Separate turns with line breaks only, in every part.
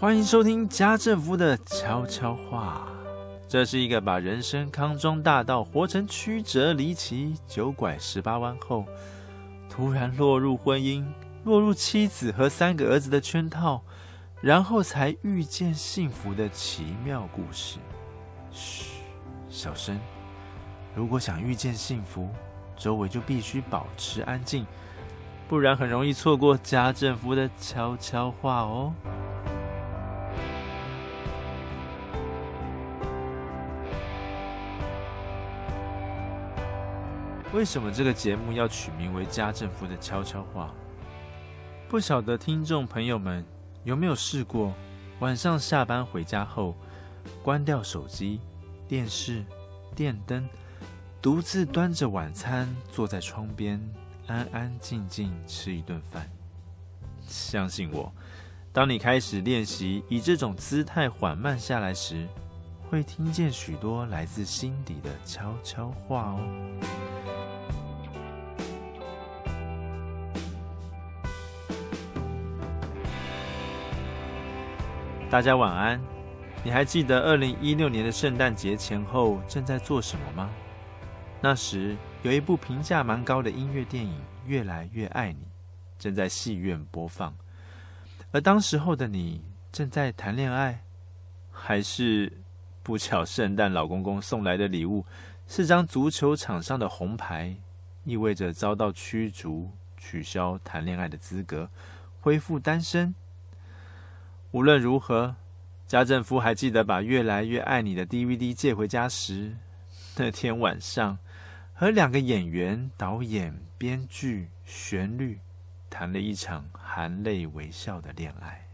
欢迎收听家政夫的悄悄话。这是一个把人生康庄大道活成曲折离奇、九拐十八弯后，突然落入婚姻、落入妻子和三个儿子的圈套，然后才遇见幸福的奇妙故事。嘘，小声。如果想遇见幸福，周围就必须保持安静，不然很容易错过家政夫的悄悄话哦。为什么这个节目要取名为《家政夫的悄悄话》？不晓得听众朋友们有没有试过，晚上下班回家后，关掉手机、电视、电灯，独自端着晚餐坐在窗边，安安静静吃一顿饭。相信我，当你开始练习以这种姿态缓慢下来时，会听见许多来自心底的悄悄话哦。大家晚安。你还记得二零一六年的圣诞节前后正在做什么吗？那时有一部评价蛮高的音乐电影《越来越爱你》正在戏院播放，而当时候的你正在谈恋爱，还是不巧圣诞老公公送来的礼物是张足球场上的红牌，意味着遭到驱逐、取消谈恋爱的资格，恢复单身。无论如何，家政夫还记得把《越来越爱你》的 DVD 借回家时，那天晚上和两个演员、导演、编剧、旋律谈了一场含泪微笑的恋爱。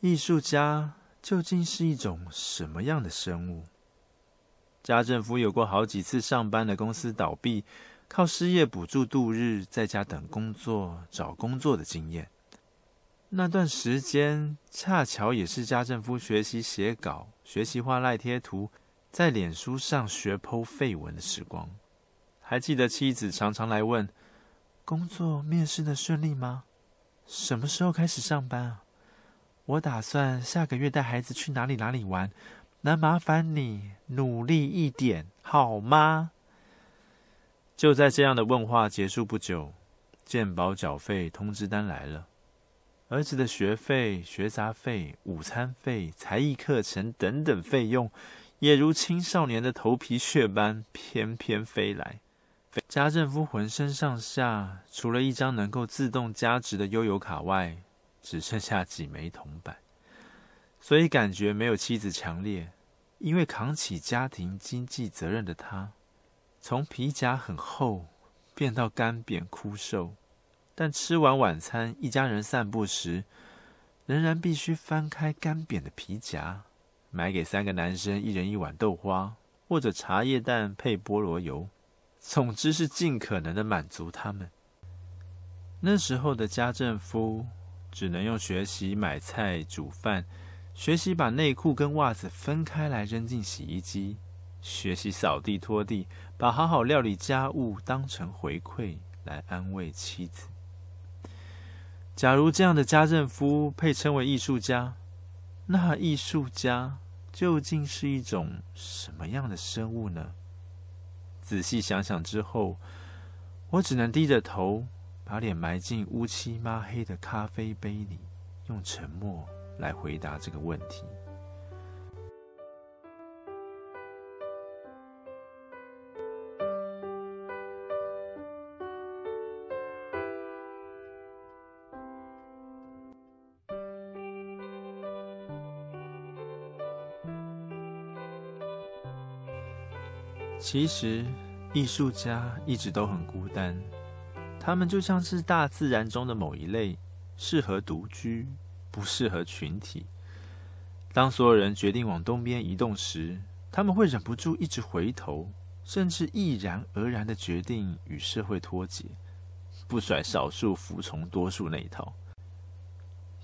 艺术家究竟是一种什么样的生物？家政夫有过好几次上班的公司倒闭，靠失业补助度日，在家等工作、找工作的经验。那段时间恰巧也是家政夫学习写稿、学习画赖贴图，在脸书上学 po 废文的时光。还记得妻子常常来问：“工作面试的顺利吗？什么时候开始上班啊？我打算下个月带孩子去哪里哪里玩，能麻烦你努力一点好吗？”就在这样的问话结束不久，健保缴费通知单来了。儿子的学费、学杂费、午餐费、才艺课程等等费用，也如青少年的头皮屑般翩翩飞来。家政夫浑身上下除了一张能够自动加值的悠游卡外，只剩下几枚铜板，所以感觉没有妻子强烈。因为扛起家庭经济责任的他，从皮夹很厚变到干瘪枯瘦。但吃完晚餐，一家人散步时，仍然必须翻开干瘪的皮夹，买给三个男生一人一碗豆花或者茶叶蛋配菠萝油。总之是尽可能的满足他们。那时候的家政夫只能用学习买菜煮饭，学习把内裤跟袜子分开来扔进洗衣机，学习扫地拖地，把好好料理家务当成回馈来安慰妻子。假如这样的家政夫配称为艺术家，那艺术家究竟是一种什么样的生物呢？仔细想想之后，我只能低着头，把脸埋进乌漆抹黑的咖啡杯里，用沉默来回答这个问题。其实，艺术家一直都很孤单，他们就像是大自然中的某一类，适合独居，不适合群体。当所有人决定往东边移动时，他们会忍不住一直回头，甚至毅然而然的决定与社会脱节，不甩少数服从多数那一套。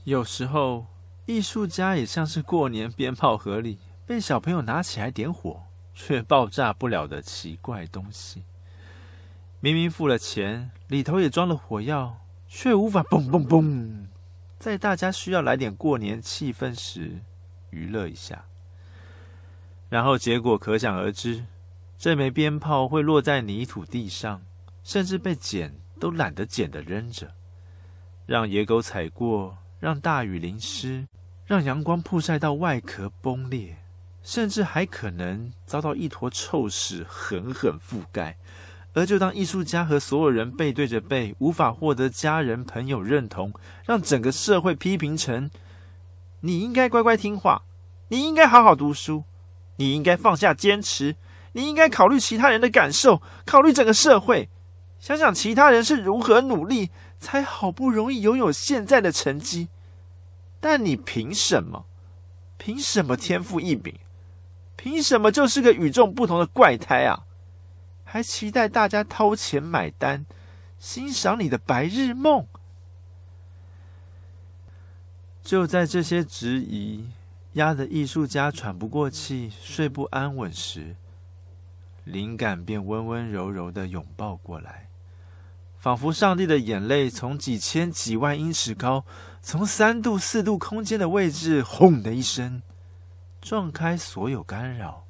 有时候，艺术家也像是过年鞭炮盒里被小朋友拿起来点火。却爆炸不了的奇怪东西，明明付了钱，里头也装了火药，却无法嘣嘣嘣在大家需要来点过年气氛时，娱乐一下。然后结果可想而知，这枚鞭炮会落在泥土地上，甚至被捡都懒得捡的扔着，让野狗踩过，让大雨淋湿，让阳光曝晒到外壳崩裂，甚至还可能遭到一坨臭屎狠狠覆盖。而就当艺术家和所有人背对着背，无法获得家人朋友认同，让整个社会批评成“你应该乖乖听话，你应该好好读书”。你应该放下坚持，你应该考虑其他人的感受，考虑整个社会，想想其他人是如何努力，才好不容易拥有现在的成绩。但你凭什么？凭什么天赋异禀？凭什么就是个与众不同的怪胎啊？还期待大家掏钱买单，欣赏你的白日梦？就在这些质疑。压得艺术家喘不过气、睡不安稳时，灵感便温温柔柔地拥抱过来，仿佛上帝的眼泪从几千几万英尺高、从三度四度空间的位置，轰的一声，撞开所有干扰，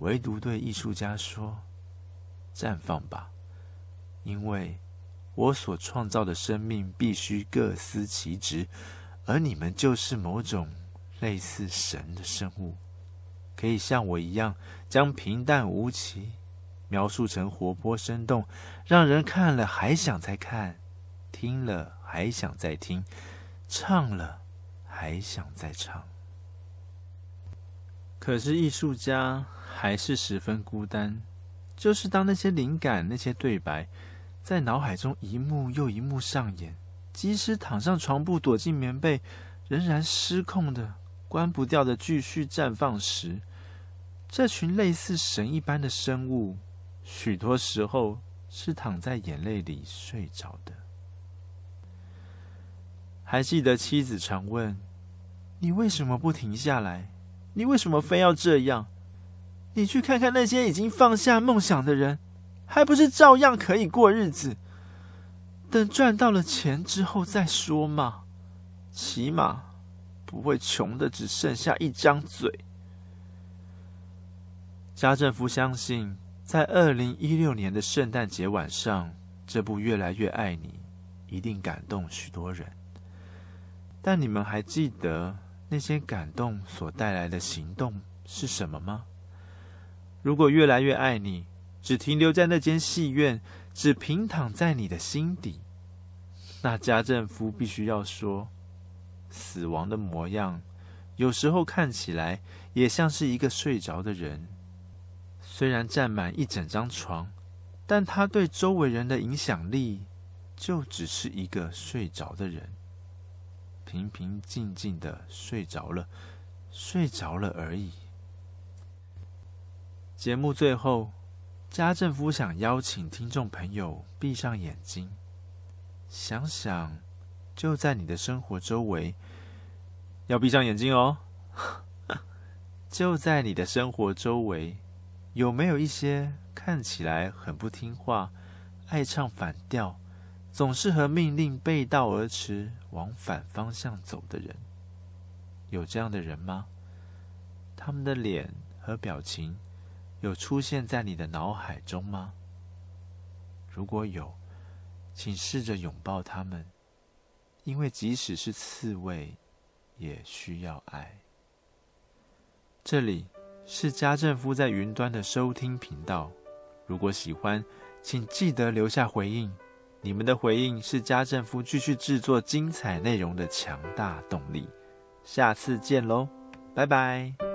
唯独对艺术家说：“绽放吧，因为我所创造的生命必须各司其职，而你们就是某种。”类似神的生物，可以像我一样，将平淡无奇描述成活泼生动，让人看了还想再看，听了还想再听，唱了还想再唱。可是艺术家还是十分孤单，就是当那些灵感、那些对白在脑海中一幕又一幕上演，即使躺上床铺躲进棉被，仍然失控的。关不掉的继续绽放时，这群类似神一般的生物，许多时候是躺在眼泪里睡着的。还记得妻子常问：“你为什么不停下来？你为什么非要这样？你去看看那些已经放下梦想的人，还不是照样可以过日子？等赚到了钱之后再说嘛，起码。”不会穷的只剩下一张嘴。家政夫相信，在二零一六年的圣诞节晚上，这部《越来越爱你》一定感动许多人。但你们还记得那些感动所带来的行动是什么吗？如果《越来越爱你》只停留在那间戏院，只平躺在你的心底，那家政夫必须要说。死亡的模样，有时候看起来也像是一个睡着的人。虽然占满一整张床，但他对周围人的影响力，就只是一个睡着的人，平平静静的睡着了，睡着了而已。节目最后，家政夫想邀请听众朋友闭上眼睛，想想。就在你的生活周围，要闭上眼睛哦。就在你的生活周围，有没有一些看起来很不听话、爱唱反调、总是和命令背道而驰、往反方向走的人？有这样的人吗？他们的脸和表情有出现在你的脑海中吗？如果有，请试着拥抱他们。因为即使是刺猬，也需要爱。这里是家政夫在云端的收听频道。如果喜欢，请记得留下回应。你们的回应是家政夫继续制作精彩内容的强大动力。下次见喽，拜拜。